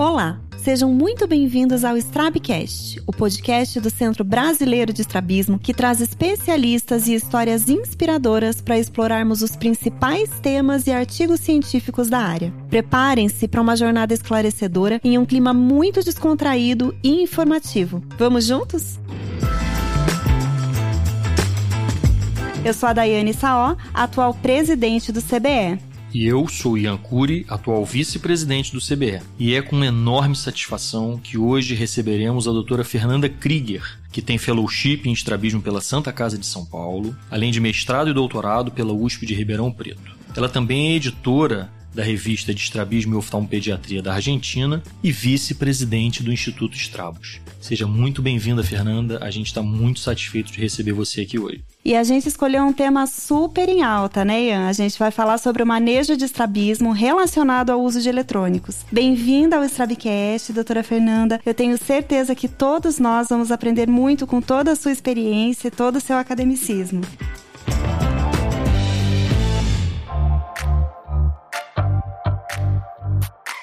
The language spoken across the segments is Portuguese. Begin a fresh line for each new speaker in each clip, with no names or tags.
Olá, sejam muito bem-vindos ao Strabcast, o podcast do Centro Brasileiro de Estrabismo que traz especialistas e histórias inspiradoras para explorarmos os principais temas e artigos científicos da área. Preparem-se para uma jornada esclarecedora em um clima muito descontraído e informativo. Vamos juntos? Eu sou a Daiane Saó, atual presidente do CBE.
E eu sou Ian Cury, atual vice-presidente do CBE. E é com enorme satisfação que hoje receberemos a doutora Fernanda Krieger, que tem fellowship em estrabismo pela Santa Casa de São Paulo, além de mestrado e doutorado pela USP de Ribeirão Preto. Ela também é editora da revista de Estrabismo e Oftalmopediatria da Argentina e vice-presidente do Instituto Estrabos. Seja muito bem-vinda, Fernanda. A gente está muito satisfeito de receber você aqui hoje.
E a gente escolheu um tema super em alta, né, Ian? A gente vai falar sobre o manejo de estrabismo relacionado ao uso de eletrônicos. Bem-vinda ao Strabcast, doutora Fernanda. Eu tenho certeza que todos nós vamos aprender muito com toda a sua experiência e todo o seu academicismo.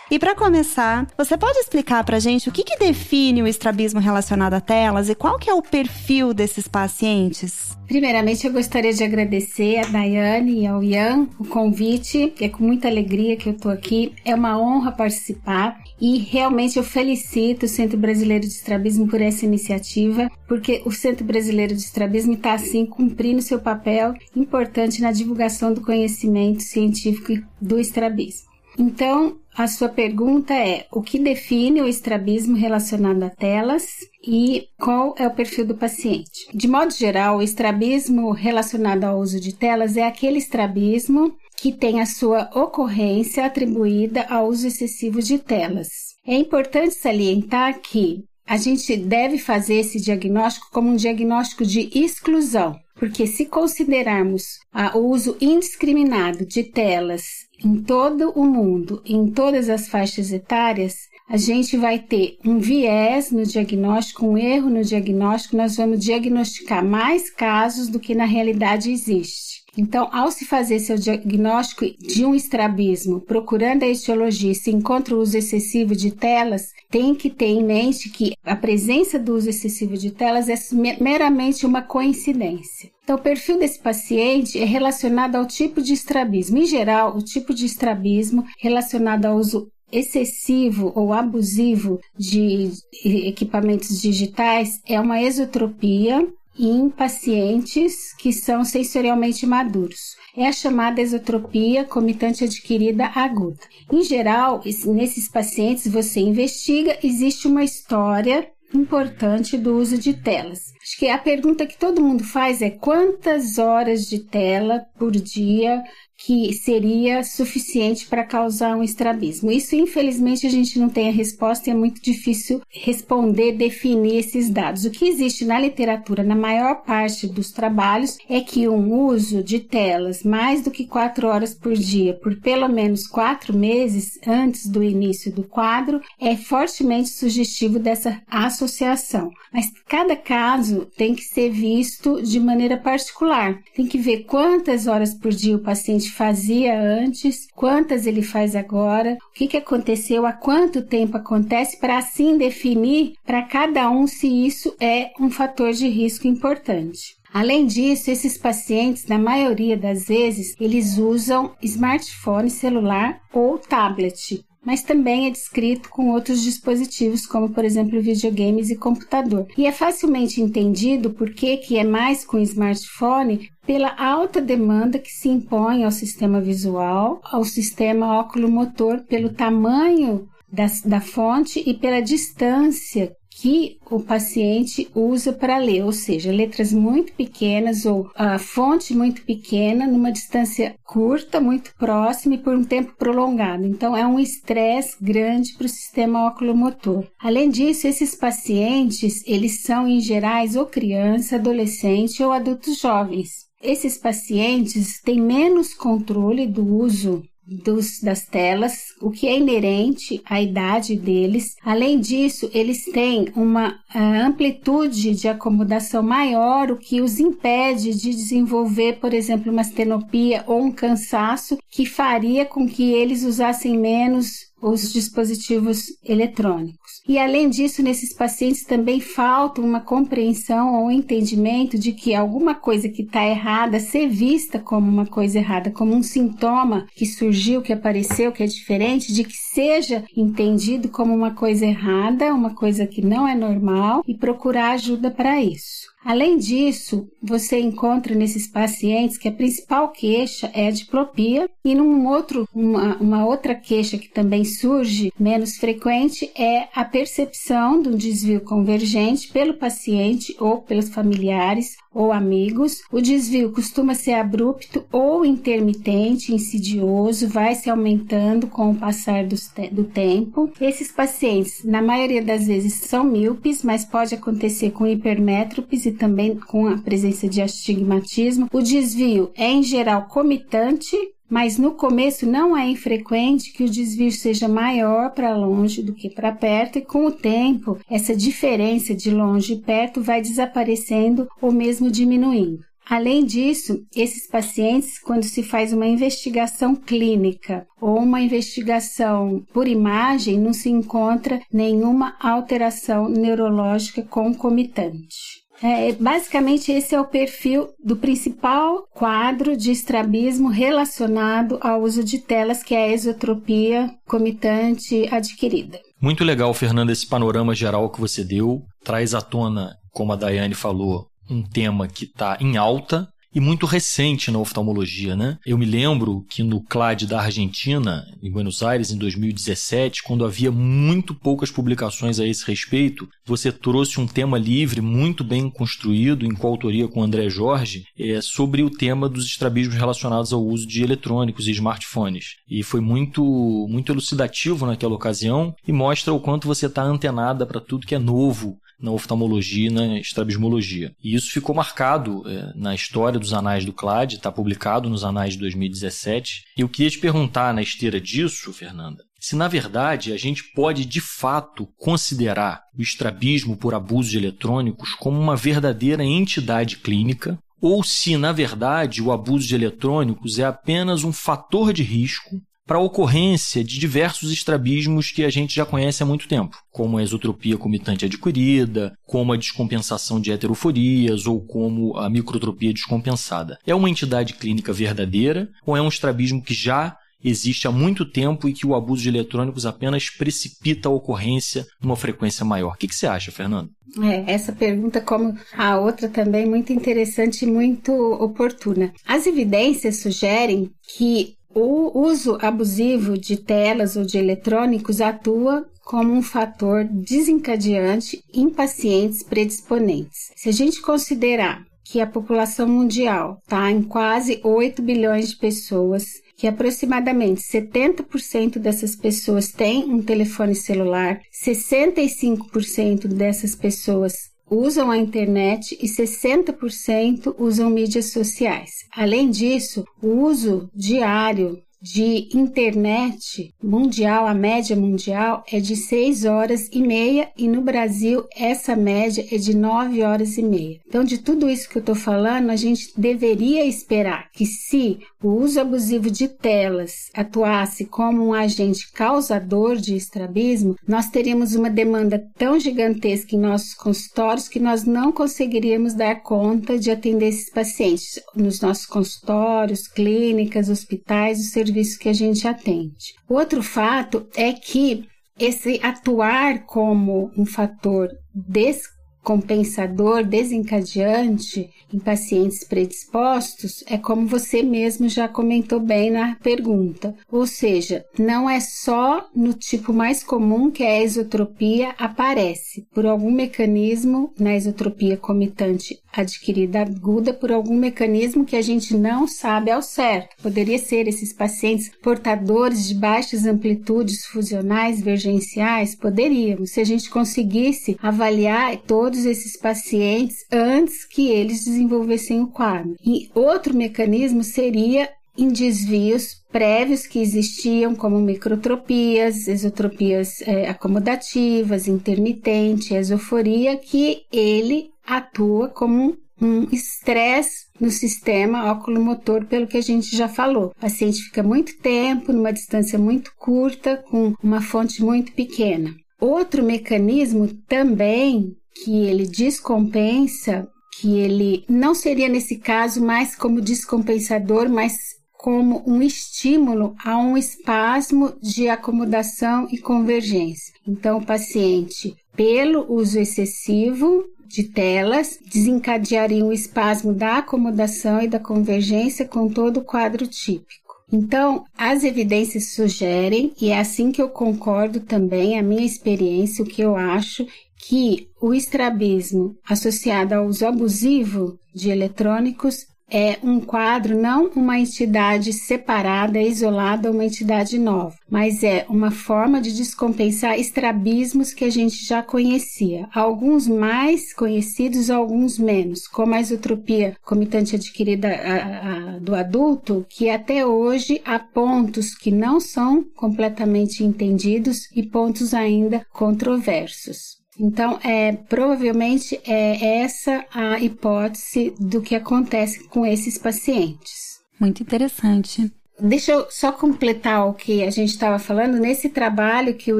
E para começar, você pode explicar para gente o que, que define o estrabismo relacionado a telas e qual que é o perfil desses pacientes?
Primeiramente, eu gostaria de agradecer a Daiane e ao Ian o convite. É com muita alegria que eu estou aqui. É uma honra participar e realmente eu felicito o Centro Brasileiro de Estrabismo por essa iniciativa, porque o Centro Brasileiro de Estrabismo está assim cumprindo seu papel importante na divulgação do conhecimento científico do estrabismo. Então, a sua pergunta é: o que define o estrabismo relacionado a telas e qual é o perfil do paciente? De modo geral, o estrabismo relacionado ao uso de telas é aquele estrabismo que tem a sua ocorrência atribuída ao uso excessivo de telas. É importante salientar que a gente deve fazer esse diagnóstico como um diagnóstico de exclusão, porque se considerarmos o uso indiscriminado de telas em todo o mundo, em todas as faixas etárias, a gente vai ter um viés no diagnóstico, um erro no diagnóstico, nós vamos diagnosticar mais casos do que na realidade existe. Então, ao se fazer seu diagnóstico de um estrabismo, procurando a etiologia, se encontra o uso excessivo de telas, tem que ter em mente que a presença do uso excessivo de telas é meramente uma coincidência. Então, o perfil desse paciente é relacionado ao tipo de estrabismo. Em geral, o tipo de estrabismo relacionado ao uso excessivo ou abusivo de equipamentos digitais é uma esotropia em pacientes que são sensorialmente maduros. É a chamada esotropia comitante adquirida aguda. Em geral, nesses pacientes você investiga, existe uma história importante do uso de telas. Acho que a pergunta que todo mundo faz é quantas horas de tela por dia que seria suficiente para causar um estrabismo. Isso, infelizmente, a gente não tem a resposta e é muito difícil responder, definir esses dados. O que existe na literatura, na maior parte dos trabalhos, é que um uso de telas mais do que quatro horas por dia, por pelo menos quatro meses antes do início do quadro, é fortemente sugestivo dessa associação. Mas cada caso tem que ser visto de maneira particular. Tem que ver quantas horas por dia o paciente fazia antes, quantas ele faz agora, o que, que aconteceu, há quanto tempo acontece, para assim definir para cada um se isso é um fator de risco importante. Além disso, esses pacientes, na maioria das vezes, eles usam smartphone celular ou tablet mas também é descrito com outros dispositivos, como por exemplo videogames e computador. E é facilmente entendido por que, que é mais com smartphone pela alta demanda que se impõe ao sistema visual, ao sistema óculo-motor, pelo tamanho da, da fonte e pela distância que o paciente usa para ler, ou seja, letras muito pequenas ou a fonte muito pequena numa distância curta, muito próxima e por um tempo prolongado. Então é um estresse grande para o sistema oculomotor. Além disso, esses pacientes, eles são em gerais ou criança, adolescente ou adultos jovens. Esses pacientes têm menos controle do uso dos, das telas, o que é inerente à idade deles. Além disso, eles têm uma amplitude de acomodação maior, o que os impede de desenvolver, por exemplo, uma estenopia ou um cansaço que faria com que eles usassem menos os dispositivos eletrônicos. E além disso, nesses pacientes também falta uma compreensão ou entendimento de que alguma coisa que está errada ser vista como uma coisa errada, como um sintoma que surgiu, que apareceu, que é diferente, de que seja entendido como uma coisa errada, uma coisa que não é normal e procurar ajuda para isso. Além disso, você encontra nesses pacientes que a principal queixa é a diplopia e num outro, uma, uma outra queixa que também surge menos frequente é a percepção do desvio convergente pelo paciente ou pelos familiares ou amigos. O desvio costuma ser abrupto ou intermitente, insidioso, vai se aumentando com o passar do, do tempo. Esses pacientes, na maioria das vezes, são míopes, mas pode acontecer com hipermétropes e também com a presença de astigmatismo. O desvio é, em geral, comitante mas no começo não é infrequente que o desvio seja maior para longe do que para perto, e com o tempo, essa diferença de longe e perto vai desaparecendo ou mesmo diminuindo. Além disso, esses pacientes, quando se faz uma investigação clínica ou uma investigação por imagem, não se encontra nenhuma alteração neurológica concomitante. É, basicamente, esse é o perfil do principal quadro de estrabismo relacionado ao uso de telas, que é a esotropia comitante adquirida.
Muito legal, Fernanda, esse panorama geral que você deu. Traz à tona, como a Daiane falou, um tema que está em alta e muito recente na oftalmologia, né? Eu me lembro que no CLAD da Argentina, em Buenos Aires, em 2017, quando havia muito poucas publicações a esse respeito, você trouxe um tema livre, muito bem construído, em coautoria com André Jorge, é, sobre o tema dos estrabismos relacionados ao uso de eletrônicos e smartphones. E foi muito, muito elucidativo naquela ocasião e mostra o quanto você está antenada para tudo que é novo na oftalmologia e na estrabismologia. E isso ficou marcado é, na história dos anais do CLAD, está publicado nos anais de 2017. E eu queria te perguntar, na esteira disso, Fernanda, se na verdade a gente pode de fato considerar o estrabismo por abuso de eletrônicos como uma verdadeira entidade clínica, ou se na verdade o abuso de eletrônicos é apenas um fator de risco para a ocorrência de diversos estrabismos que a gente já conhece há muito tempo, como a exotropia comitante adquirida, como a descompensação de heteroforias ou como a microtropia descompensada. É uma entidade clínica verdadeira ou é um estrabismo que já existe há muito tempo e que o abuso de eletrônicos apenas precipita a ocorrência numa frequência maior. O que, que você acha, Fernando?
É, essa pergunta, como a outra também, muito interessante e muito oportuna. As evidências sugerem que o uso abusivo de telas ou de eletrônicos atua como um fator desencadeante em pacientes predisponentes. Se a gente considerar que a população mundial está em quase 8 bilhões de pessoas, que aproximadamente 70% dessas pessoas têm um telefone celular, 65% dessas pessoas usam a internet e 60% usam mídias sociais. Além disso, o uso diário de internet mundial, a média mundial é de 6 horas e meia e no Brasil essa média é de 9 horas e meia. Então, de tudo isso que eu estou falando, a gente deveria esperar que se o uso abusivo de telas atuasse como um agente causador de estrabismo, nós teríamos uma demanda tão gigantesca em nossos consultórios que nós não conseguiríamos dar conta de atender esses pacientes nos nossos consultórios, clínicas, hospitais, os serviços que a gente atende. Outro fato é que esse atuar como um fator descompensador, desencadeante em pacientes predispostos é como você mesmo já comentou bem na pergunta. Ou seja, não é só no tipo mais comum que a esotropia aparece, por algum mecanismo na esotropia comitante adquirida aguda, por algum mecanismo que a gente não sabe ao certo. Poderia ser esses pacientes portadores de baixas amplitudes fusionais vergenciais? Poderíamos, se a gente conseguisse avaliar todos esses pacientes antes que eles desenvolvessem o quadro. E outro mecanismo seria em desvios prévios que existiam, como microtropias, exotropias é, acomodativas, intermitente, esoforia, que ele atua como um estresse no sistema oculomotor, pelo que a gente já falou. O paciente fica muito tempo, numa distância muito curta, com uma fonte muito pequena. Outro mecanismo também que ele descompensa, que ele não seria nesse caso mais como descompensador, mas como um estímulo a um espasmo de acomodação e convergência. Então, o paciente, pelo uso excessivo de telas, desencadearia um espasmo da acomodação e da convergência com todo o quadro típico. Então, as evidências sugerem, e é assim que eu concordo também, a minha experiência, o que eu acho, que o estrabismo associado ao uso abusivo de eletrônicos é um quadro, não uma entidade separada, isolada, uma entidade nova, mas é uma forma de descompensar estrabismos que a gente já conhecia. Alguns mais conhecidos, alguns menos, como a isotropia comitante adquirida a, a, do adulto, que até hoje há pontos que não são completamente entendidos e pontos ainda controversos. Então, é, provavelmente é essa a hipótese do que acontece com esses pacientes.
Muito interessante.
Deixa eu só completar o que a gente estava falando. Nesse trabalho que o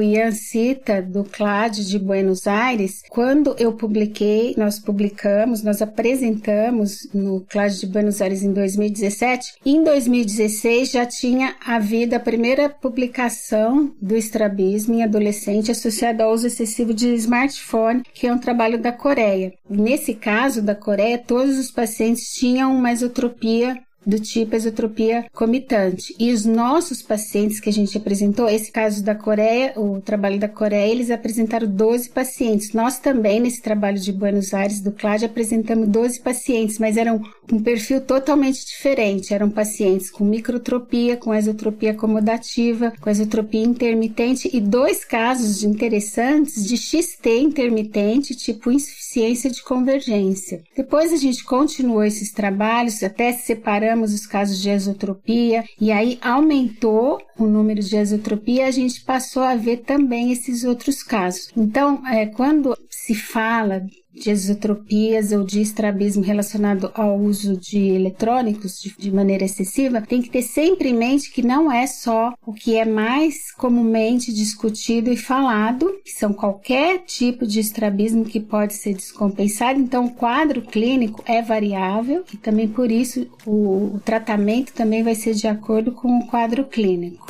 Ian cita do CLAD de Buenos Aires, quando eu publiquei, nós publicamos, nós apresentamos no CLAD de Buenos Aires em 2017. Em 2016 já tinha havido a primeira publicação do estrabismo em adolescente associado ao uso excessivo de smartphone, que é um trabalho da Coreia. Nesse caso da Coreia, todos os pacientes tinham uma esotropia do tipo esotropia comitante. E os nossos pacientes que a gente apresentou, esse caso da Coreia, o trabalho da Coreia, eles apresentaram 12 pacientes. Nós também, nesse trabalho de Buenos Aires, do CLAD, apresentamos 12 pacientes, mas eram um perfil totalmente diferente. Eram pacientes com microtropia, com esotropia acomodativa, com esotropia intermitente e dois casos interessantes de XT intermitente, tipo insuficiência de convergência. Depois a gente continuou esses trabalhos, até separamos os casos de exotropia e aí aumentou o número de exotropia, a gente passou a ver também esses outros casos. Então, é, quando se fala de esotropias ou de estrabismo relacionado ao uso de eletrônicos de, de, maneira excessiva, tem que ter sempre em mente que não é só o que é mais comumente discutido e falado, que são qualquer tipo de estrabismo que pode ser descompensado. Então, o quadro clínico é variável e também por isso o, o tratamento também vai ser de acordo com o quadro clínico.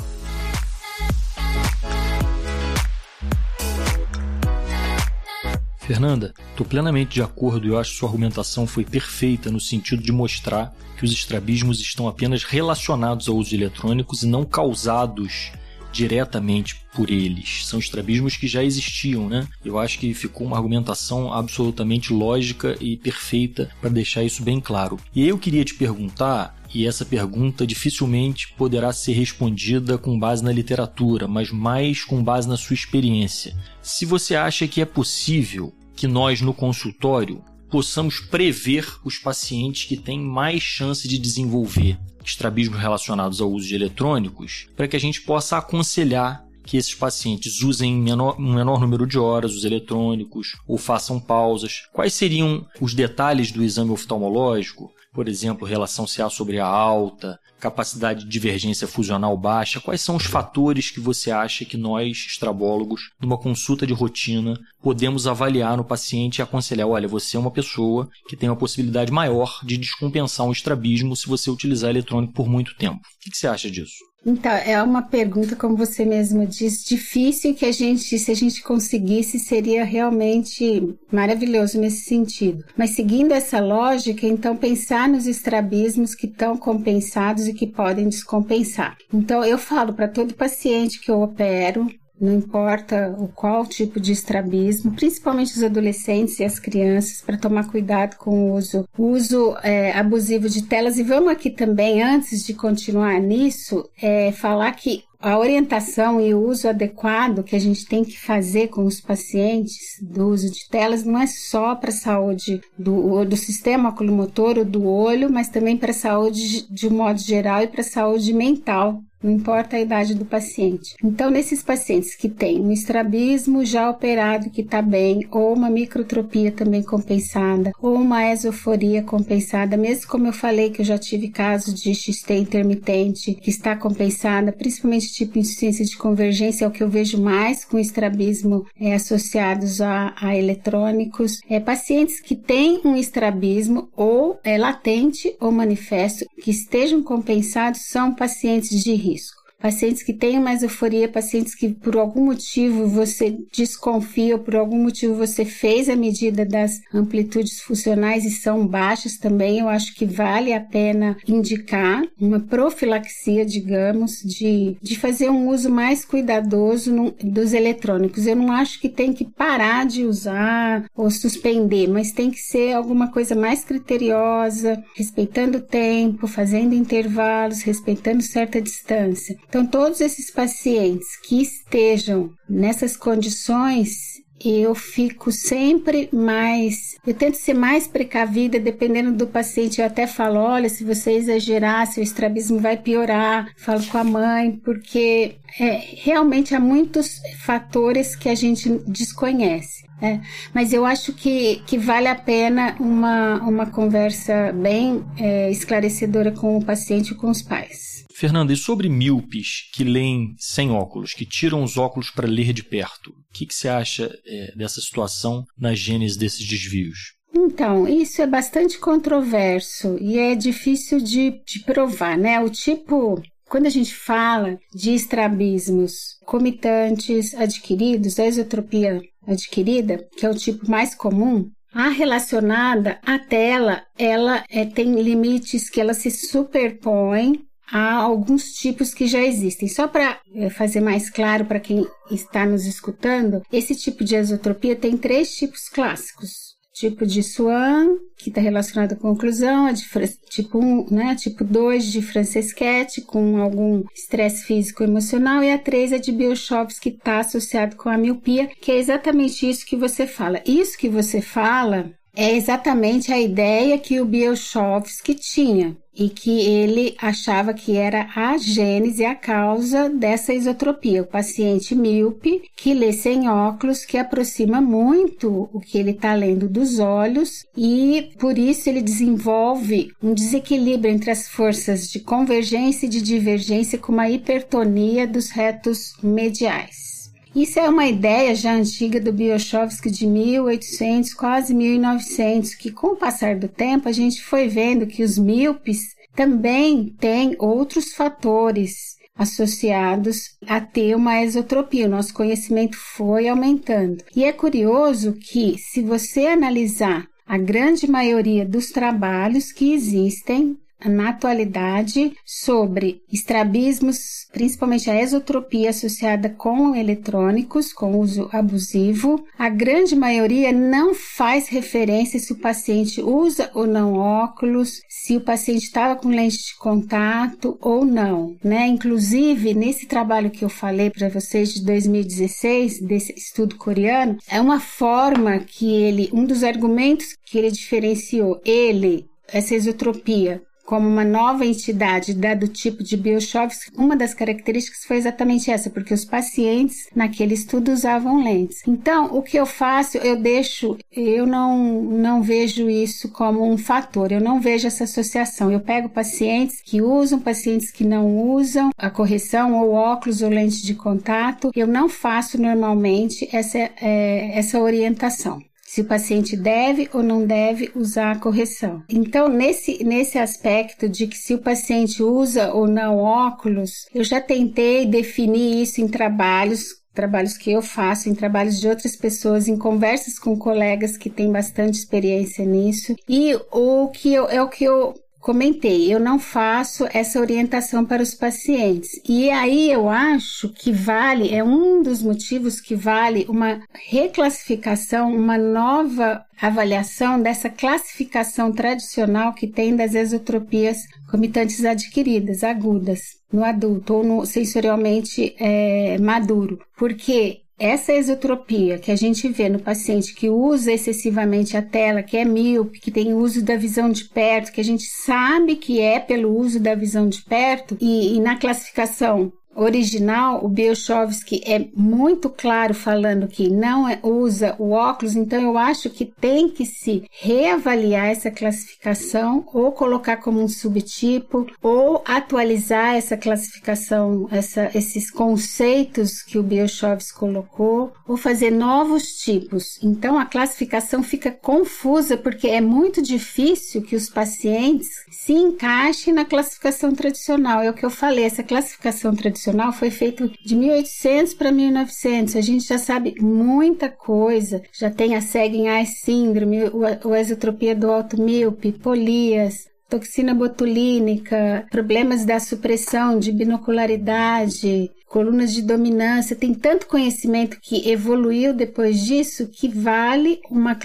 Fernanda, estou plenamente de acordo e eu acho que sua argumentação foi perfeita no sentido de mostrar que os estrabismos estão apenas relacionados ao uso de eletrônicos e não causados diretamente por eles. São estrabismos que já existiam, né? Eu acho que ficou uma argumentação absolutamente lógica e perfeita para deixar isso bem claro. E eu queria te perguntar e essa pergunta dificilmente poderá ser respondida com base na literatura, mas mais com base na sua experiência. Se você acha que é possível que nós no consultório possamos prever os pacientes que têm mais chance de desenvolver estrabismos relacionados ao uso de eletrônicos, para que a gente possa aconselhar que esses pacientes usem menor, um menor número de horas os eletrônicos ou façam pausas. Quais seriam os detalhes do exame oftalmológico por exemplo, relação CA sobre a alta, capacidade de divergência fusional baixa, quais são os fatores que você acha que nós, estrabólogos, numa consulta de rotina, podemos avaliar no paciente e aconselhar, olha, você é uma pessoa que tem uma possibilidade maior de descompensar um estrabismo se você utilizar eletrônico por muito tempo. O que você acha disso?
Então, é uma pergunta, como você mesmo diz, difícil que a gente, se a gente conseguisse, seria realmente maravilhoso nesse sentido. Mas seguindo essa lógica, então pensar nos estrabismos que estão compensados e que podem descompensar. Então, eu falo para todo paciente que eu opero, não importa o qual tipo de estrabismo, principalmente os adolescentes e as crianças, para tomar cuidado com o uso, uso é, abusivo de telas. E vamos aqui também, antes de continuar nisso, é, falar que a orientação e o uso adequado que a gente tem que fazer com os pacientes do uso de telas não é só para a saúde do, do sistema oculomotor ou do olho, mas também para a saúde de um modo geral e para a saúde mental não importa a idade do paciente. Então, nesses pacientes que têm um estrabismo já operado que está bem, ou uma microtropia também compensada, ou uma esoforia compensada, mesmo como eu falei que eu já tive casos de XT intermitente que está compensada, principalmente tipo insuficiência de convergência, é o que eu vejo mais com estrabismo é, associados a, a eletrônicos. É, pacientes que têm um estrabismo ou é latente ou manifesto que estejam compensados são pacientes de risco risco. Pacientes que têm uma euforia, pacientes que por algum motivo você desconfia ou por algum motivo você fez a medida das amplitudes funcionais e são baixas também, eu acho que vale a pena indicar uma profilaxia, digamos, de, de fazer um uso mais cuidadoso no, dos eletrônicos. Eu não acho que tem que parar de usar ou suspender, mas tem que ser alguma coisa mais criteriosa, respeitando o tempo, fazendo intervalos, respeitando certa distância. Então, todos esses pacientes que estejam nessas condições, eu fico sempre mais. Eu tento ser mais precavida, dependendo do paciente. Eu até falo: olha, se você exagerar, seu estrabismo vai piorar. Falo com a mãe, porque é, realmente há muitos fatores que a gente desconhece. É, mas eu acho que, que vale a pena uma, uma conversa bem é, esclarecedora com o paciente e com os pais.
Fernanda, e sobre míopes que leem sem óculos, que tiram os óculos para ler de perto? O que, que você acha é, dessa situação na gênese desses desvios?
Então, isso é bastante controverso e é difícil de, de provar, né? O tipo quando a gente fala de estrabismos comitantes adquiridos, a esotropia adquirida, que é o tipo mais comum, a relacionada à tela, ela é, tem limites que ela se superpõe há alguns tipos que já existem. Só para é, fazer mais claro para quem está nos escutando, esse tipo de esotropia tem três tipos clássicos. Tipo de Swan, que está relacionado com oclusão, a de tipo 1, né? Tipo 2 de Francesquette, com algum estresse físico emocional, e a 3 é de Bioshovs, que está associado com a miopia, que é exatamente isso que você fala. Isso que você fala é exatamente a ideia que o Bioshovsky tinha e que ele achava que era a gênese, a causa dessa isotropia. O paciente míope que lê sem óculos, que aproxima muito o que ele está lendo dos olhos e por isso ele desenvolve um desequilíbrio entre as forças de convergência e de divergência com uma hipertonia dos retos mediais. Isso é uma ideia já antiga do Biochovsky de 1800, quase 1900, que com o passar do tempo a gente foi vendo que os míopes também têm outros fatores associados a ter uma exotropia. O nosso conhecimento foi aumentando. E é curioso que, se você analisar a grande maioria dos trabalhos que existem na atualidade sobre estrabismos, principalmente a esotropia associada com eletrônicos, com uso abusivo. A grande maioria não faz referência se o paciente usa ou não óculos, se o paciente estava com lente de contato ou não, né? Inclusive, nesse trabalho que eu falei para vocês de 2016, desse estudo coreano, é uma forma que ele, um dos argumentos que ele diferenciou ele essa esotropia como uma nova entidade dado o tipo de Bioshovsky, uma das características foi exatamente essa, porque os pacientes naquele estudo usavam lentes. Então, o que eu faço, eu deixo, eu não, não vejo isso como um fator, eu não vejo essa associação. Eu pego pacientes que usam, pacientes que não usam a correção ou óculos ou lente de contato, eu não faço normalmente essa, é, essa orientação se o paciente deve ou não deve usar a correção. Então, nesse, nesse aspecto de que se o paciente usa ou não óculos, eu já tentei definir isso em trabalhos trabalhos que eu faço, em trabalhos de outras pessoas, em conversas com colegas que têm bastante experiência nisso. E o que eu, é o que eu comentei, eu não faço essa orientação para os pacientes. E aí eu acho que vale, é um dos motivos que vale uma reclassificação, uma nova avaliação dessa classificação tradicional que tem das exotropias comitantes adquiridas, agudas, no adulto ou no sensorialmente é, maduro. Porque essa exotropia que a gente vê no paciente que usa excessivamente a tela, que é míope, que tem uso da visão de perto, que a gente sabe que é pelo uso da visão de perto, e, e na classificação original, o Biochovsky é muito claro falando que não é, usa o óculos, então eu acho que tem que se reavaliar essa classificação ou colocar como um subtipo ou atualizar essa classificação, essa, esses conceitos que o Biochovsky colocou ou fazer novos tipos. Então a classificação fica confusa porque é muito difícil que os pacientes se encaixem na classificação tradicional. É o que eu falei, essa classificação tradicional Nacional foi feito de 1800 para 1900. A gente já sabe muita coisa. Já tem a Seguin-Eyes síndrome, o, o exotropia do alto míope, polias, toxina botulínica, problemas da supressão de binocularidade, colunas de dominância, tem tanto conhecimento que evoluiu depois disso que vale uma,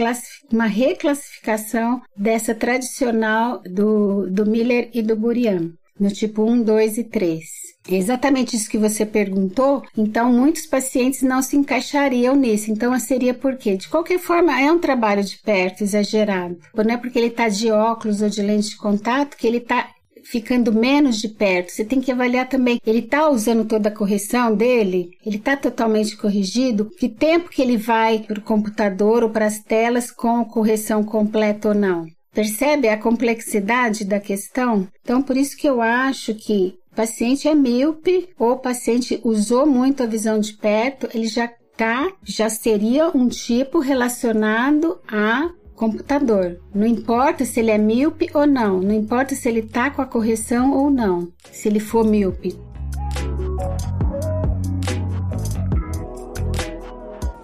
uma reclassificação dessa tradicional do, do Miller e do Burian, no tipo 1, 2 e 3. Exatamente isso que você perguntou. Então, muitos pacientes não se encaixariam nisso. Então, seria por quê? De qualquer forma, é um trabalho de perto exagerado. Não é porque ele está de óculos ou de lente de contato que ele está ficando menos de perto. Você tem que avaliar também. Ele está usando toda a correção dele? Ele está totalmente corrigido? Que tempo que ele vai para o computador ou para as telas com correção completa ou não? Percebe a complexidade da questão? Então, por isso que eu acho que paciente é míope ou o paciente usou muito a visão de perto, ele já tá, já seria um tipo relacionado a computador. Não importa se ele é míope ou não, não importa se ele tá com a correção ou não, se ele for míope.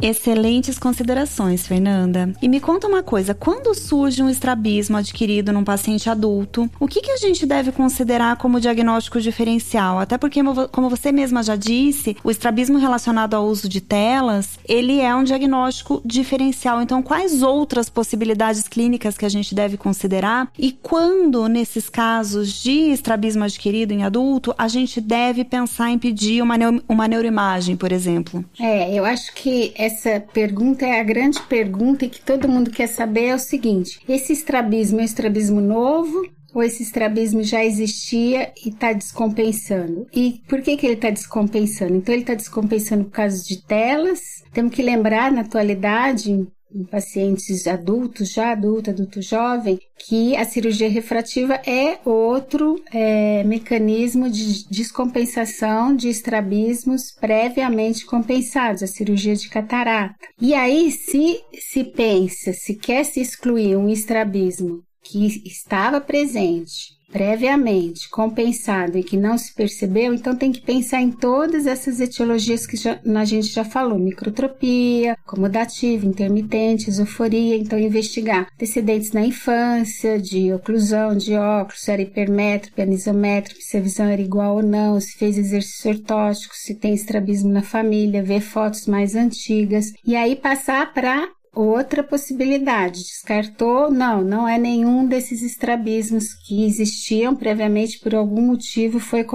Excelentes considerações, Fernanda. E me conta uma coisa: quando surge um estrabismo adquirido num paciente adulto, o que, que a gente deve considerar como diagnóstico diferencial? Até porque, como você mesma já disse, o estrabismo relacionado ao uso de telas, ele é um diagnóstico diferencial. Então, quais outras possibilidades clínicas que a gente deve considerar? E quando, nesses casos de estrabismo adquirido em adulto, a gente deve pensar em pedir uma, neo uma neuroimagem, por exemplo?
É, eu acho que é essa pergunta é a grande pergunta e que todo mundo quer saber é o seguinte: esse estrabismo é um estrabismo novo? Ou esse estrabismo já existia e está descompensando? E por que, que ele está descompensando? Então, ele está descompensando por causa de telas. Temos que lembrar, na atualidade, em pacientes adultos, já adulto, adulto jovem, que a cirurgia refrativa é outro é, mecanismo de descompensação de estrabismos previamente compensados, a cirurgia de catarata. E aí, se se pensa, se quer se excluir um estrabismo que estava presente previamente compensado e que não se percebeu, então tem que pensar em todas essas etiologias que já, a gente já falou: microtropia, acomodativa, intermitente, esoforias. Então, investigar antecedentes na infância, de oclusão de óculos, se era hipermétrope, anisométrope, se a visão era igual ou não, se fez exercício ortótico, se tem estrabismo na família, ver fotos mais antigas. E aí passar para Outra possibilidade, descartou, não, não é nenhum desses estrabismos que existiam previamente por algum motivo foi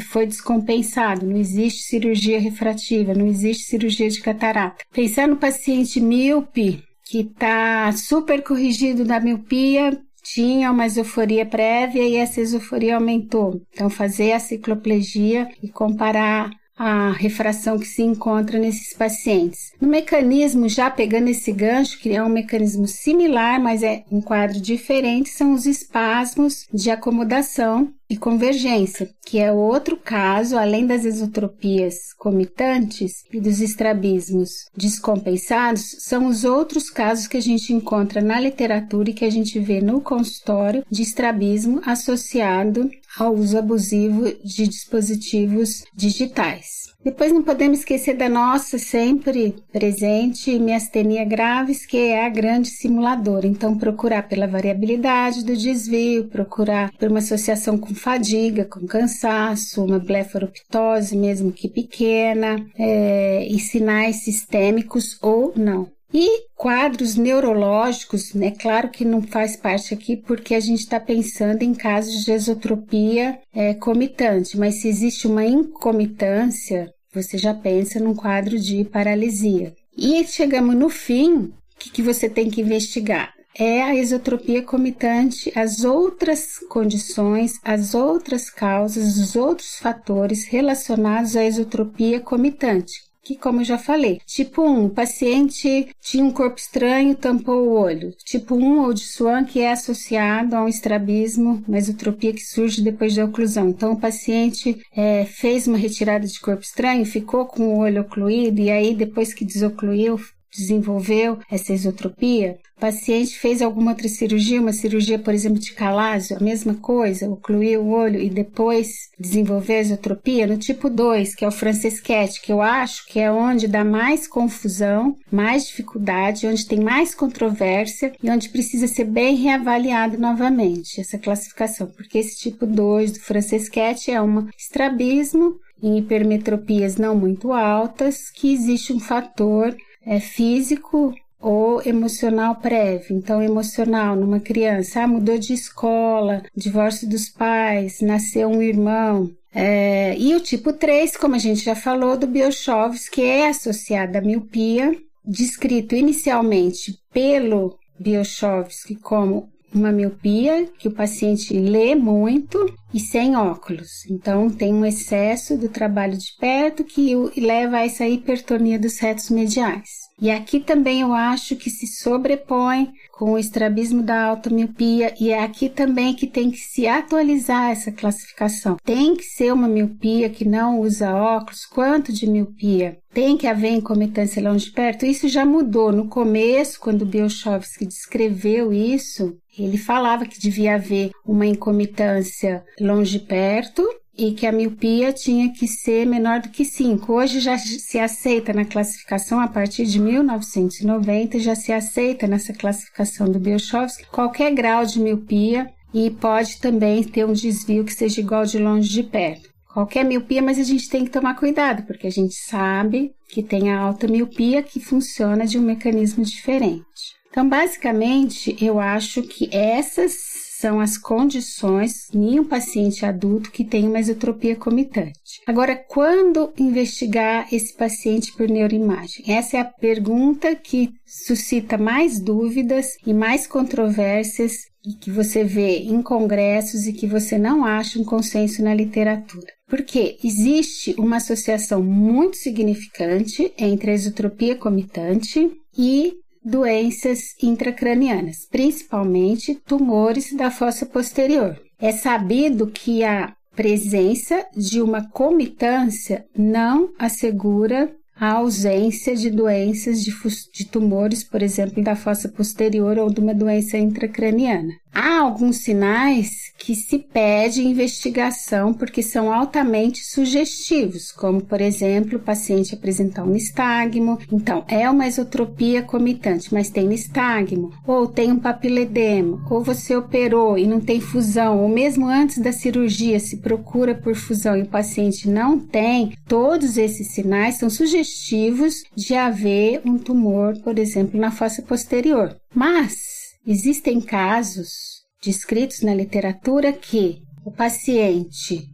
foi descompensado, não existe cirurgia refrativa, não existe cirurgia de catarata. Pensar no paciente míope que está super corrigido da miopia, tinha uma esoforias prévia e essa esoforias aumentou. Então, fazer a cicloplegia e comparar a refração que se encontra nesses pacientes. No mecanismo, já pegando esse gancho, que é um mecanismo similar, mas é um quadro diferente, são os espasmos de acomodação e convergência, que é outro caso, além das exotropias comitantes e dos estrabismos descompensados, são os outros casos que a gente encontra na literatura e que a gente vê no consultório de estrabismo associado ao uso abusivo de dispositivos digitais. Depois não podemos esquecer da nossa sempre presente miastenia graves, que é a grande simuladora. Então, procurar pela variabilidade do desvio, procurar por uma associação com fadiga, com cansaço, uma blefaroptose, mesmo que pequena, é, e sinais sistêmicos ou não. E quadros neurológicos, né? Claro que não faz parte aqui porque a gente está pensando em casos de esotropia é, comitante, mas se existe uma incomitância, você já pensa num quadro de paralisia. E chegamos no fim, o que, que você tem que investigar? É a esotropia comitante, as outras condições, as outras causas, os outros fatores relacionados à esotropia comitante que, como eu já falei, tipo 1, um, o paciente tinha um corpo estranho, tampou o olho. Tipo 1 um, ou de Swan, que é associado a um estrabismo, uma esotropia que surge depois da oclusão. Então, o paciente é, fez uma retirada de corpo estranho, ficou com o olho ocluído, e aí, depois que desocluiu, desenvolveu essa esotropia, o paciente fez alguma outra cirurgia, uma cirurgia, por exemplo, de calásio, a mesma coisa, ocluiu o olho e depois desenvolveu a esotropia, no tipo 2, que é o francesquete, que eu acho que é onde dá mais confusão, mais dificuldade, onde tem mais controvérsia e onde precisa ser bem reavaliado novamente essa classificação, porque esse tipo 2 do francesquete é um estrabismo em hipermetropias não muito altas, que existe um fator é físico ou emocional prévio. Então, emocional numa criança, ah, mudou de escola, divórcio dos pais, nasceu um irmão. É, e o tipo 3, como a gente já falou, do Biochovs, que é associado à miopia, descrito inicialmente pelo Biochovsky como uma miopia que o paciente lê muito e sem óculos. Então, tem um excesso do trabalho de perto que leva a essa hipertonia dos retos mediais. E aqui também eu acho que se sobrepõe com o estrabismo da alta miopia e é aqui também que tem que se atualizar essa classificação. Tem que ser uma miopia que não usa óculos, quanto de miopia? Tem que haver incomitância longe de perto? Isso já mudou. No começo, quando o Biochovsky descreveu isso, ele falava que devia haver uma incomitância longe de perto e que a miopia tinha que ser menor do que 5. Hoje já se aceita na classificação, a partir de 1990, já se aceita nessa classificação do Biochovsky qualquer grau de miopia e pode também ter um desvio que seja igual de longe de perto. Qualquer miopia, mas a gente tem que tomar cuidado, porque a gente sabe que tem a alta miopia que funciona de um mecanismo diferente. Então, basicamente, eu acho que essas são as condições em um paciente adulto que tem uma esotropia comitante. Agora, quando investigar esse paciente por neuroimagem? Essa é a pergunta que suscita mais dúvidas e mais controvérsias e que você vê em congressos e que você não acha um consenso na literatura. Porque existe uma associação muito significante entre a esotropia comitante e doenças intracranianas, principalmente tumores da fossa posterior. É sabido que a presença de uma comitância não assegura a ausência de doenças de, de, tumores, por exemplo, da fossa posterior ou de uma doença intracraniana. Há alguns sinais que se pede investigação porque são altamente sugestivos, como por exemplo o paciente apresentar um nistagmo, então é uma esotropia comitante, mas tem nistagmo, ou tem um papiledema, ou você operou e não tem fusão, ou mesmo antes da cirurgia se procura por fusão e o paciente não tem, todos esses sinais são sugestivos de haver um tumor, por exemplo, na fossa posterior. Mas Existem casos descritos na literatura que o paciente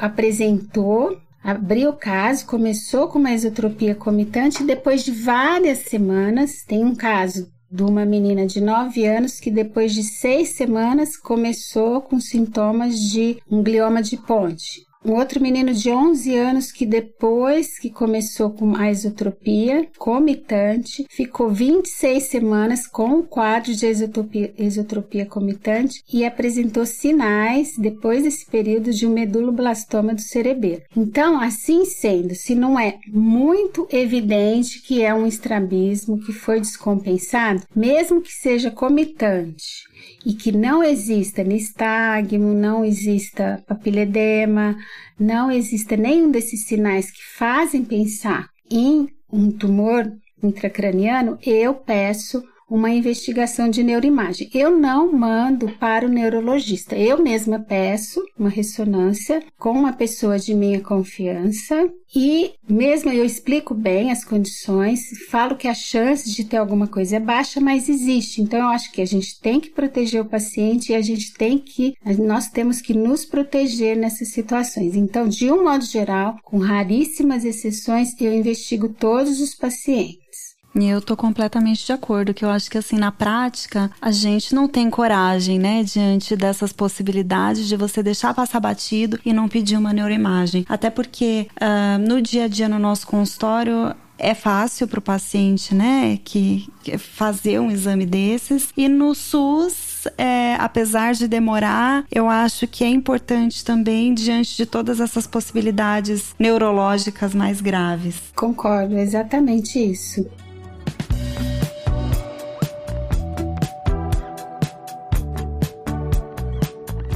apresentou, abriu o caso, começou com uma esotropia comitante, depois de várias semanas, tem um caso de uma menina de 9 anos que depois de seis semanas começou com sintomas de um glioma de ponte. Um outro menino de 11 anos que depois que começou com a isotropia comitante, ficou 26 semanas com o quadro de isotropia, isotropia comitante e apresentou sinais depois desse período de um meduloblastoma do cerebelo. Então, assim sendo, se não é muito evidente que é um estrabismo que foi descompensado, mesmo que seja comitante, e que não exista nistagmo, não exista papiledema, não exista nenhum desses sinais que fazem pensar em um tumor intracraniano, eu peço uma investigação de neuroimagem. Eu não mando para o neurologista. Eu mesma peço uma ressonância com uma pessoa de minha confiança e mesmo eu explico bem as condições, falo que a chance de ter alguma coisa é baixa, mas existe. Então eu acho que a gente tem que proteger o paciente e a gente tem que nós temos que nos proteger nessas situações. Então, de um modo geral, com raríssimas exceções, eu investigo todos os pacientes.
E eu tô completamente de acordo, que eu acho que assim, na prática, a gente não tem coragem, né, diante dessas possibilidades de você deixar passar batido e não pedir uma neuroimagem. Até porque uh, no dia a dia no nosso consultório, é fácil para o paciente, né, que, que, fazer um exame desses. E no SUS, é, apesar de demorar, eu acho que é importante também diante de todas essas possibilidades neurológicas mais graves.
Concordo, exatamente isso.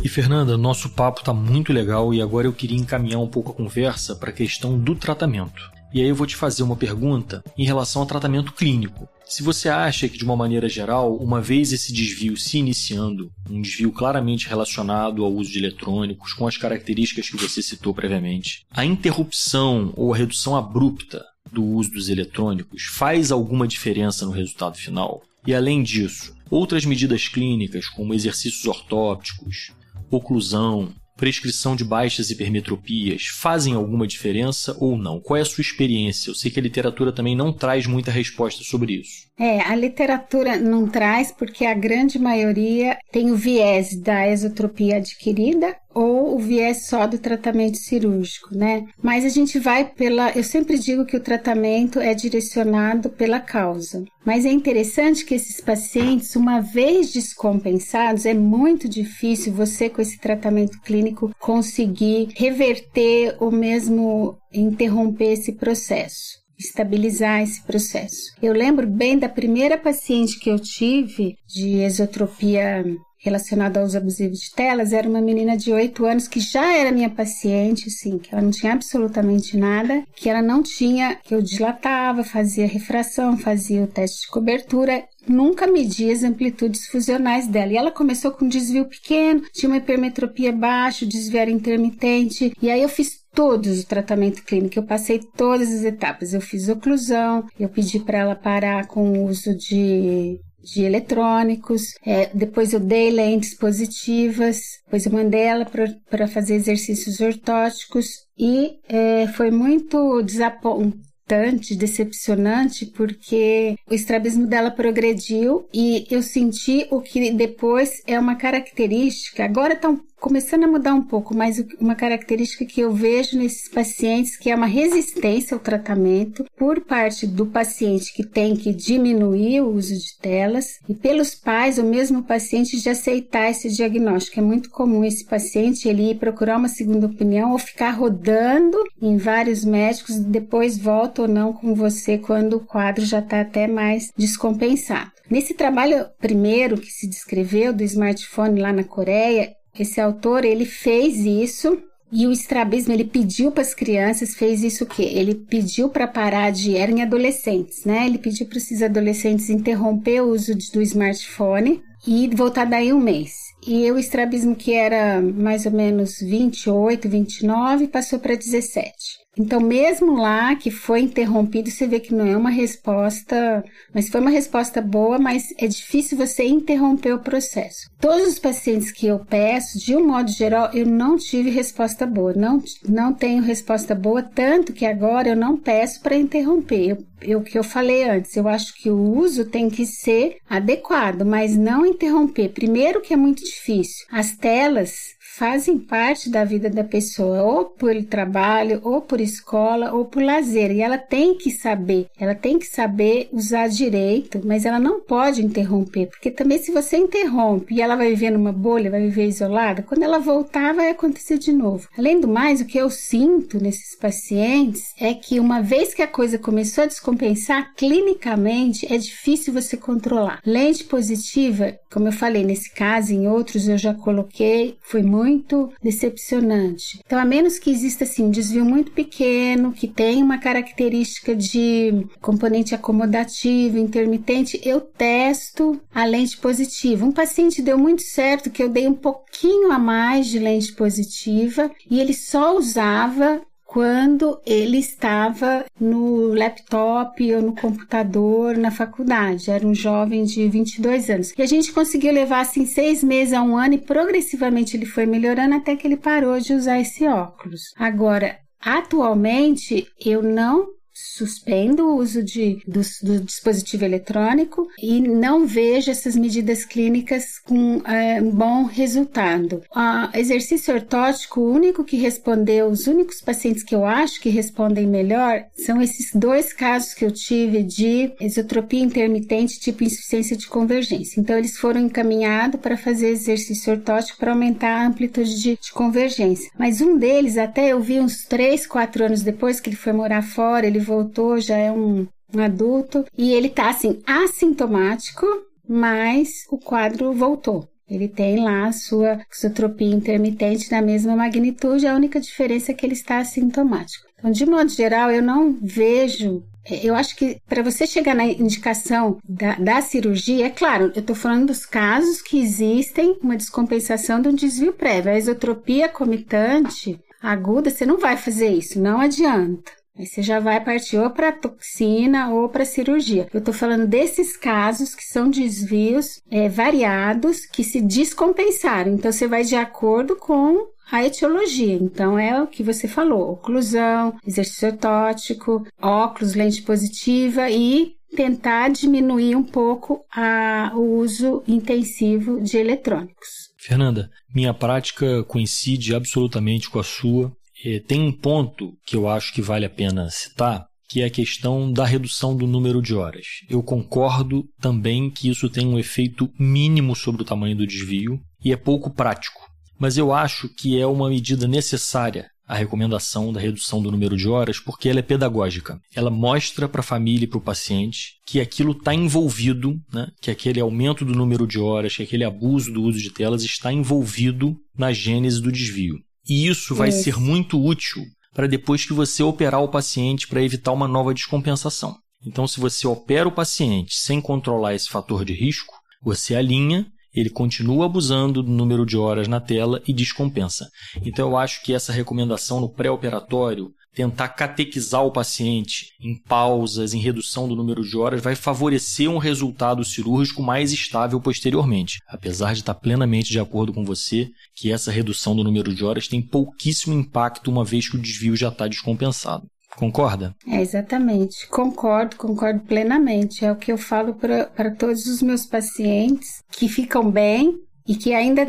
E Fernanda, nosso papo está muito legal e agora eu queria encaminhar um pouco a conversa para a questão do tratamento. E aí eu vou te fazer uma pergunta em relação ao tratamento clínico. Se você acha que, de uma maneira geral, uma vez esse desvio se iniciando, um desvio claramente relacionado ao uso de eletrônicos, com as características que você citou previamente, a interrupção ou a redução abrupta do uso dos eletrônicos faz alguma diferença no resultado final? E além disso, outras medidas clínicas, como exercícios ortópticos, oclusão, prescrição de baixas hipermetropias fazem alguma diferença ou não? Qual é a sua experiência? Eu sei que a literatura também não traz muita resposta sobre isso.
É, a literatura não traz porque a grande maioria tem o viés da esotropia adquirida ou o viés só do tratamento cirúrgico, né? Mas a gente vai pela. Eu sempre digo que o tratamento é direcionado pela causa. Mas é interessante que esses pacientes, uma vez descompensados, é muito difícil você, com esse tratamento clínico, conseguir reverter ou mesmo interromper esse processo estabilizar esse processo. Eu lembro bem da primeira paciente que eu tive de esotropia relacionado ao uso abusivo de telas era uma menina de 8 anos que já era minha paciente, assim, que ela não tinha absolutamente nada, que ela não tinha, que eu dilatava, fazia refração, fazia o teste de cobertura nunca medi as amplitudes fusionais dela. E ela começou com um desvio pequeno, tinha uma hipermetropia baixa, desvio era intermitente. E aí eu fiz todos o tratamento clínico, eu passei todas as etapas. Eu fiz oclusão, eu pedi para ela parar com o uso de de eletrônicos, é, depois eu dei lentes positivas, depois eu mandei ela para fazer exercícios ortóticos e é, foi muito desapontante, decepcionante, porque o estrabismo dela progrediu e eu senti o que depois é uma característica, agora está um começando a mudar um pouco, mas uma característica que eu vejo nesses pacientes que é uma resistência ao tratamento por parte do paciente que tem que diminuir o uso de telas e pelos pais, o mesmo paciente de aceitar esse diagnóstico. É muito comum esse paciente ele ir procurar uma segunda opinião ou ficar rodando em vários médicos, depois volta ou não com você quando o quadro já está até mais descompensado. Nesse trabalho primeiro que se descreveu do smartphone lá na Coreia, esse autor, ele fez isso e o estrabismo, ele pediu para as crianças, fez isso o quê? Ele pediu para parar de, era em adolescentes, né? Ele pediu para esses adolescentes interromper o uso do smartphone e voltar daí um mês. E o estrabismo, que era mais ou menos 28, 29, passou para 17. Então, mesmo lá que foi interrompido, você vê que não é uma resposta, mas foi uma resposta boa, mas é difícil você interromper o processo. Todos os pacientes que eu peço, de um modo geral, eu não tive resposta boa, não, não tenho resposta boa, tanto que agora eu não peço para interromper. Eu, o que eu falei antes, eu acho que o uso tem que ser adequado, mas não interromper. Primeiro que é muito difícil. As telas fazem parte da vida da pessoa, ou por trabalho, ou por escola, ou por lazer. E ela tem que saber, ela tem que saber usar direito, mas ela não pode interromper, porque também se você interrompe e ela vai viver numa bolha, vai viver isolada, quando ela voltar vai acontecer de novo. Além do mais, o que eu sinto nesses pacientes é que uma vez que a coisa começou a descompensar, clinicamente é difícil você controlar. Lente positiva, como eu falei nesse caso, em outros eu já coloquei, foi muito muito decepcionante. Então, a menos que exista assim um desvio muito pequeno, que tem uma característica de componente acomodativo, intermitente, eu testo a lente positiva. Um paciente deu muito certo que eu dei um pouquinho a mais de lente positiva e ele só usava quando ele estava no laptop ou no computador na faculdade. Era um jovem de 22 anos. E a gente conseguiu levar assim seis meses a um ano e progressivamente ele foi melhorando até que ele parou de usar esse óculos. Agora, atualmente eu não suspendo o uso de, do, do, dispositivo eletrônico e não vejo essas medidas clínicas com é, bom resultado. O exercício ortótico, o único que respondeu, os únicos pacientes que eu acho que respondem melhor são esses dois casos que eu tive de esotropia intermitente tipo insuficiência de convergência. Então, eles foram encaminhados para fazer exercício ortótico para aumentar a amplitude de, de convergência. Mas um deles, até eu vi uns 3, 4 anos depois que ele foi morar fora, ele voltou, já é um, um adulto, e ele tá assim, assintomático, mas o quadro voltou. Ele tem lá a sua exotropia intermitente na mesma magnitude, a única diferença é que ele está assintomático. Então, de modo geral, eu não vejo. Eu acho que para você chegar na indicação da, da cirurgia, é claro, eu estou falando dos casos que existem uma descompensação de um desvio prévio. A exotropia comitante aguda, você não vai fazer isso, não adianta. Aí você já vai partir ou para toxina ou para cirurgia. Eu estou falando desses casos que são desvios é, variados que se descompensaram. Então você vai de acordo com a etiologia. Então é o que você falou: oclusão, exercício ortótico, óculos, lente positiva e tentar diminuir um pouco a, o uso intensivo de eletrônicos.
Fernanda, minha prática coincide absolutamente com a sua. É, tem um ponto que eu acho que vale a pena citar, que é a questão da redução do número de horas. Eu concordo também que isso tem um efeito mínimo sobre o tamanho do desvio e é pouco prático. Mas eu acho que é uma medida necessária a recomendação da redução do número de horas, porque ela é pedagógica. Ela mostra para a família e para o paciente que aquilo está envolvido, né? que aquele aumento do número de horas, que aquele abuso do uso de telas está envolvido na gênese do desvio. E isso vai isso. ser muito útil para depois que você operar o paciente para evitar uma nova descompensação. Então, se você opera o paciente sem controlar esse fator de risco, você alinha, ele continua abusando do número de horas na tela e descompensa. Então, eu acho que essa recomendação no pré-operatório tentar catequizar o paciente em pausas, em redução do número de horas, vai favorecer um resultado cirúrgico mais estável posteriormente. Apesar de estar plenamente de acordo com você que essa redução do número de horas tem pouquíssimo impacto uma vez que o desvio já está descompensado. Concorda?
É, exatamente. Concordo, concordo plenamente. É o que eu falo para todos os meus pacientes que ficam bem e que ainda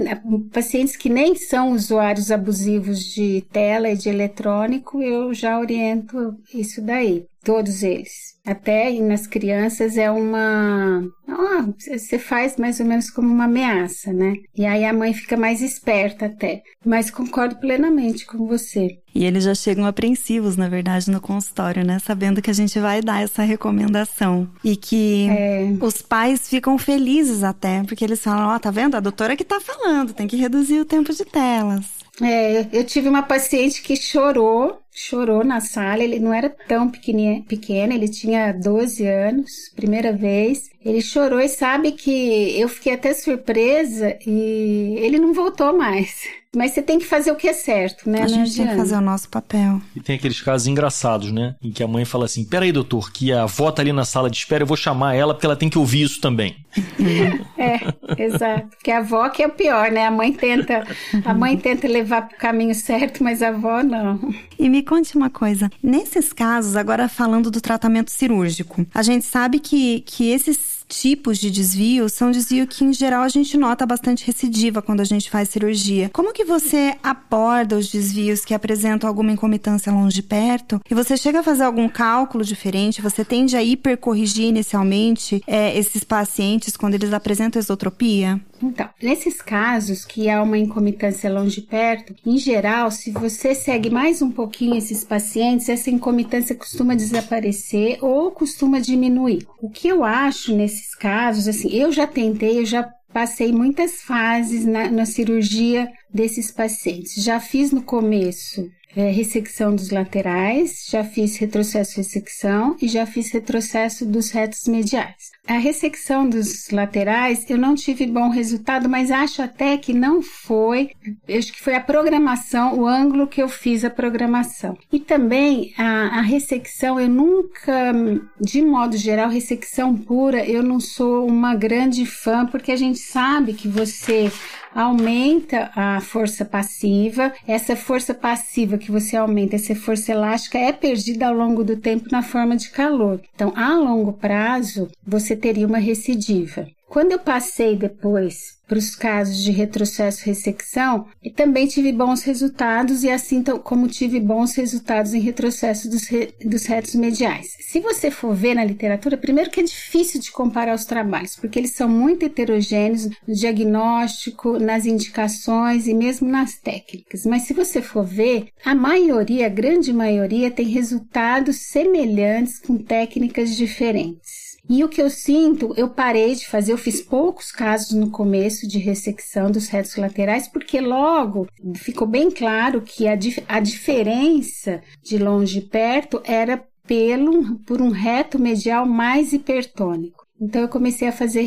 pacientes que nem são usuários abusivos de tela e de eletrônico, eu já oriento isso daí, todos eles até nas crianças é uma. Oh, você faz mais ou menos como uma ameaça, né? E aí a mãe fica mais esperta até. Mas concordo plenamente com você.
E eles já chegam apreensivos, na verdade, no consultório, né? Sabendo que a gente vai dar essa recomendação. E que é... os pais ficam felizes até, porque eles falam: Ó, oh, tá vendo? A doutora que tá falando, tem que reduzir o tempo de telas.
É, eu tive uma paciente que chorou chorou na sala. Ele não era tão pequeno, ele tinha 12 anos, primeira vez. Ele chorou e sabe que eu fiquei até surpresa e ele não voltou mais. Mas você tem que fazer o que é certo, né?
A gente tem que fazer o nosso papel.
E tem aqueles casos engraçados, né? Em que a mãe fala assim: peraí, doutor, que a avó tá ali na sala de espera, eu vou chamar ela porque ela tem que ouvir isso também.
é, exato. Porque a avó que é o pior, né? A mãe tenta, a mãe tenta levar pro caminho certo, mas a avó não.
E me conte uma coisa. Nesses casos, agora falando do tratamento cirúrgico, a gente sabe que, que esses tipos de desvio são desvio que, em geral, a gente nota bastante recidiva quando a gente faz cirurgia. Como que você aborda os desvios que apresentam alguma incomitância longe de perto? E você chega a fazer algum cálculo diferente? Você tende a hipercorrigir inicialmente é, esses pacientes quando eles apresentam esotropia?
Então, nesses casos que há uma incomitância longe perto, em geral, se você segue mais um pouquinho esses pacientes, essa incomitância costuma desaparecer ou costuma diminuir. O que eu acho nesses casos, assim, eu já tentei, eu já passei muitas fases na, na cirurgia desses pacientes. Já fiz no começo é, ressecção dos laterais, já fiz retrocesso ressecção e já fiz retrocesso dos retos mediais. A ressecção dos laterais eu não tive bom resultado, mas acho até que não foi, acho que foi a programação, o ângulo que eu fiz a programação. E também a, a ressecção, eu nunca, de modo geral, ressecção pura, eu não sou uma grande fã, porque a gente sabe que você aumenta a força passiva. Essa força passiva que você aumenta, essa força elástica, é perdida ao longo do tempo na forma de calor. Então, a longo prazo, você teria uma recidiva. Quando eu passei depois para os casos de retrocesso ressecção, e também tive bons resultados, e assim como tive bons resultados em retrocesso dos, re, dos retos mediais. Se você for ver na literatura, primeiro que é difícil de comparar os trabalhos, porque eles são muito heterogêneos no diagnóstico, nas indicações e mesmo nas técnicas. Mas se você for ver, a maioria, a grande maioria, tem resultados semelhantes com técnicas diferentes. E o que eu sinto, eu parei de fazer, eu fiz poucos casos no começo de ressecção dos retos laterais, porque logo ficou bem claro que a, dif a diferença de longe e perto era pelo, por um reto medial mais hipertônico. Então eu comecei a fazer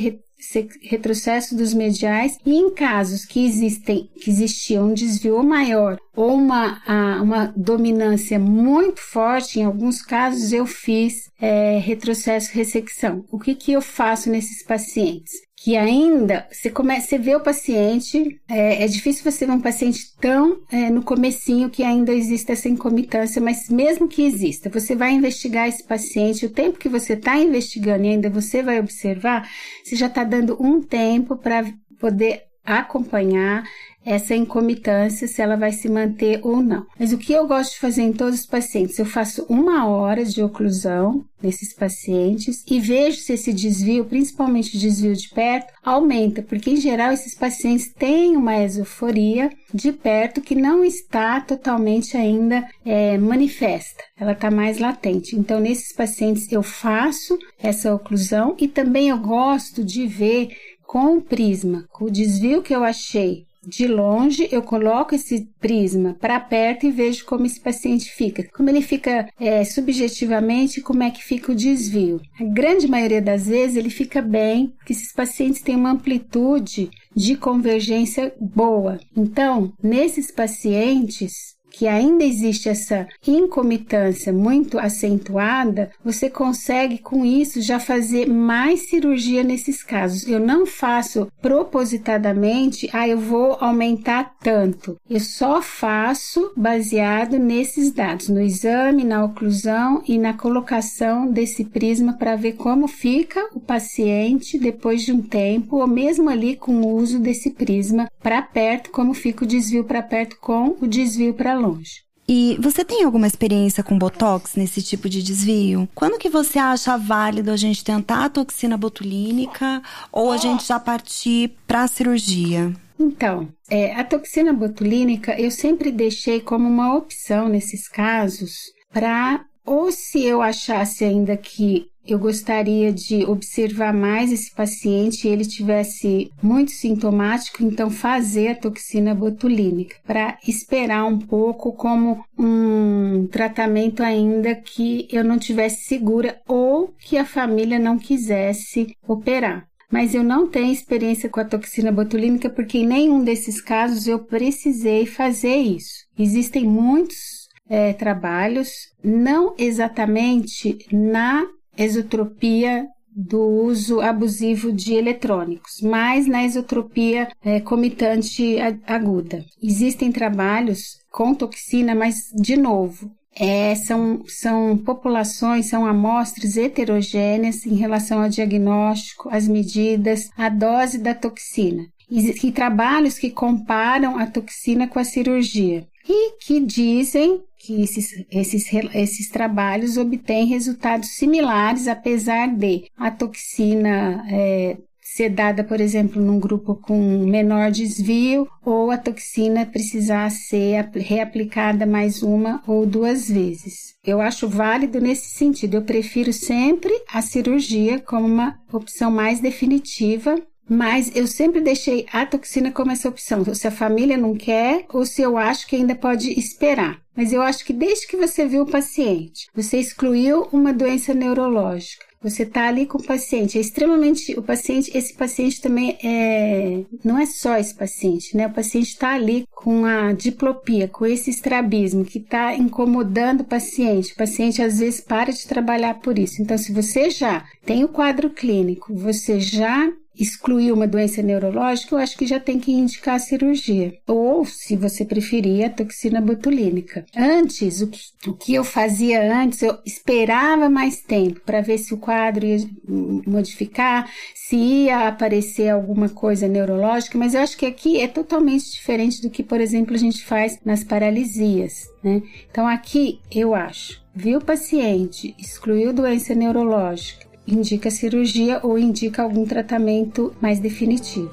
retrocesso dos mediais e em casos que existem que existia um desvio maior ou uma, uma dominância muito forte, em alguns casos eu fiz é, retrocesso ressecção. O que, que eu faço nesses pacientes? Que ainda você começa, você vê o paciente, é, é difícil você ver um paciente tão é, no comecinho que ainda existe essa incomitância, mas mesmo que exista, você vai investigar esse paciente, o tempo que você está investigando e ainda você vai observar, você já está dando um tempo para poder acompanhar essa incomitância, se ela vai se manter ou não. Mas o que eu gosto de fazer em todos os pacientes? Eu faço uma hora de oclusão nesses pacientes e vejo se esse desvio, principalmente o desvio de perto, aumenta, porque em geral esses pacientes têm uma esoforia de perto que não está totalmente ainda é, manifesta, ela está mais latente. Então, nesses pacientes eu faço essa oclusão e também eu gosto de ver com o prisma, com o desvio que eu achei de longe, eu coloco esse prisma para perto e vejo como esse paciente fica. Como ele fica é, subjetivamente, como é que fica o desvio. A grande maioria das vezes ele fica bem, porque esses pacientes têm uma amplitude de convergência boa. Então, nesses pacientes, que ainda existe essa incomitância muito acentuada, você consegue com isso já fazer mais cirurgia nesses casos. Eu não faço propositadamente, ah, eu vou aumentar tanto. Eu só faço baseado nesses dados, no exame, na oclusão e na colocação desse prisma para ver como fica o paciente depois de um tempo, ou mesmo ali com o uso desse prisma para perto, como fica o desvio para perto com o desvio para longe.
E você tem alguma experiência com botox nesse tipo de desvio? Quando que você acha válido a gente tentar a toxina botulínica ou a gente já partir para a cirurgia?
Então, é, a toxina botulínica eu sempre deixei como uma opção nesses casos para ou se eu achasse ainda que eu gostaria de observar mais esse paciente e ele tivesse muito sintomático, então fazer a toxina botulínica para esperar um pouco como um tratamento ainda que eu não tivesse segura ou que a família não quisesse operar. Mas eu não tenho experiência com a toxina botulínica porque em nenhum desses casos eu precisei fazer isso. Existem muitos é, trabalhos, não exatamente na exotropia do uso abusivo de eletrônicos, mas na exotropia é, comitante aguda. Existem trabalhos com toxina, mas, de novo, é, são, são populações, são amostras heterogêneas em relação ao diagnóstico, às medidas, à dose da toxina. E, trabalhos que comparam a toxina com a cirurgia e que dizem que esses, esses, esses trabalhos obtêm resultados similares, apesar de a toxina é, ser dada, por exemplo, num grupo com menor desvio, ou a toxina precisar ser reaplicada mais uma ou duas vezes. Eu acho válido nesse sentido. Eu prefiro sempre a cirurgia como uma opção mais definitiva Mas eu sempre deixei a toxina como essa opção. Se a família não quer ou se eu acho que ainda pode esperar. Mas eu acho que desde que você viu o paciente, você excluiu uma doença neurológica, você está ali com o paciente, é extremamente o paciente, esse paciente também é, não é só esse paciente, né? O paciente está ali com a diplopia, com esse estrabismo que está incomodando o paciente. O paciente às vezes para de trabalhar por isso. Então, se você já tem o quadro clínico, você já excluir uma doença neurológica, eu acho que já tem que indicar a cirurgia. Ou, se você preferir, a toxina botulínica. Antes, o que, o que eu fazia antes, eu esperava mais tempo para ver se o quadro ia modificar, se ia aparecer alguma coisa neurológica, mas eu acho que aqui é totalmente diferente do que, por exemplo, a gente faz nas paralisias. Né? Então, aqui eu acho, viu o paciente, excluiu doença neurológica, indica cirurgia ou indica algum tratamento mais definitivo.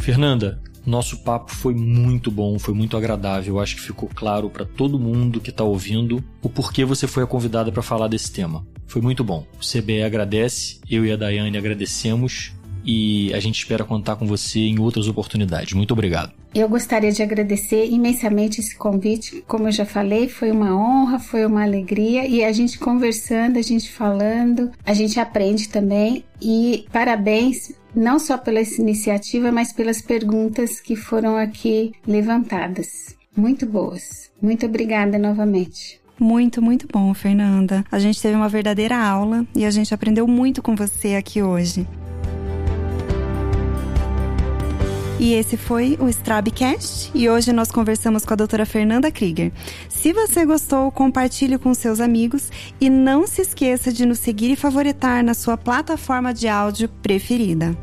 Fernanda, nosso papo foi muito bom, foi muito agradável. Acho que ficou claro para todo mundo que está ouvindo o porquê você foi a convidada para falar desse tema. Foi muito bom. O CBE agradece, eu e a Daiane agradecemos e a gente espera contar com você em outras oportunidades. Muito obrigado.
Eu gostaria de agradecer imensamente esse convite. Como eu já falei, foi uma honra, foi uma alegria e a gente conversando, a gente falando, a gente aprende também. E parabéns não só pela iniciativa, mas pelas perguntas que foram aqui levantadas. Muito boas. Muito obrigada novamente.
Muito, muito bom, Fernanda. A gente teve uma verdadeira aula e a gente aprendeu muito com você aqui hoje. E esse foi o Strabcast e hoje nós conversamos com a doutora Fernanda Krieger. Se você gostou, compartilhe com seus amigos e não se esqueça de nos seguir e favoritar na sua plataforma de áudio preferida.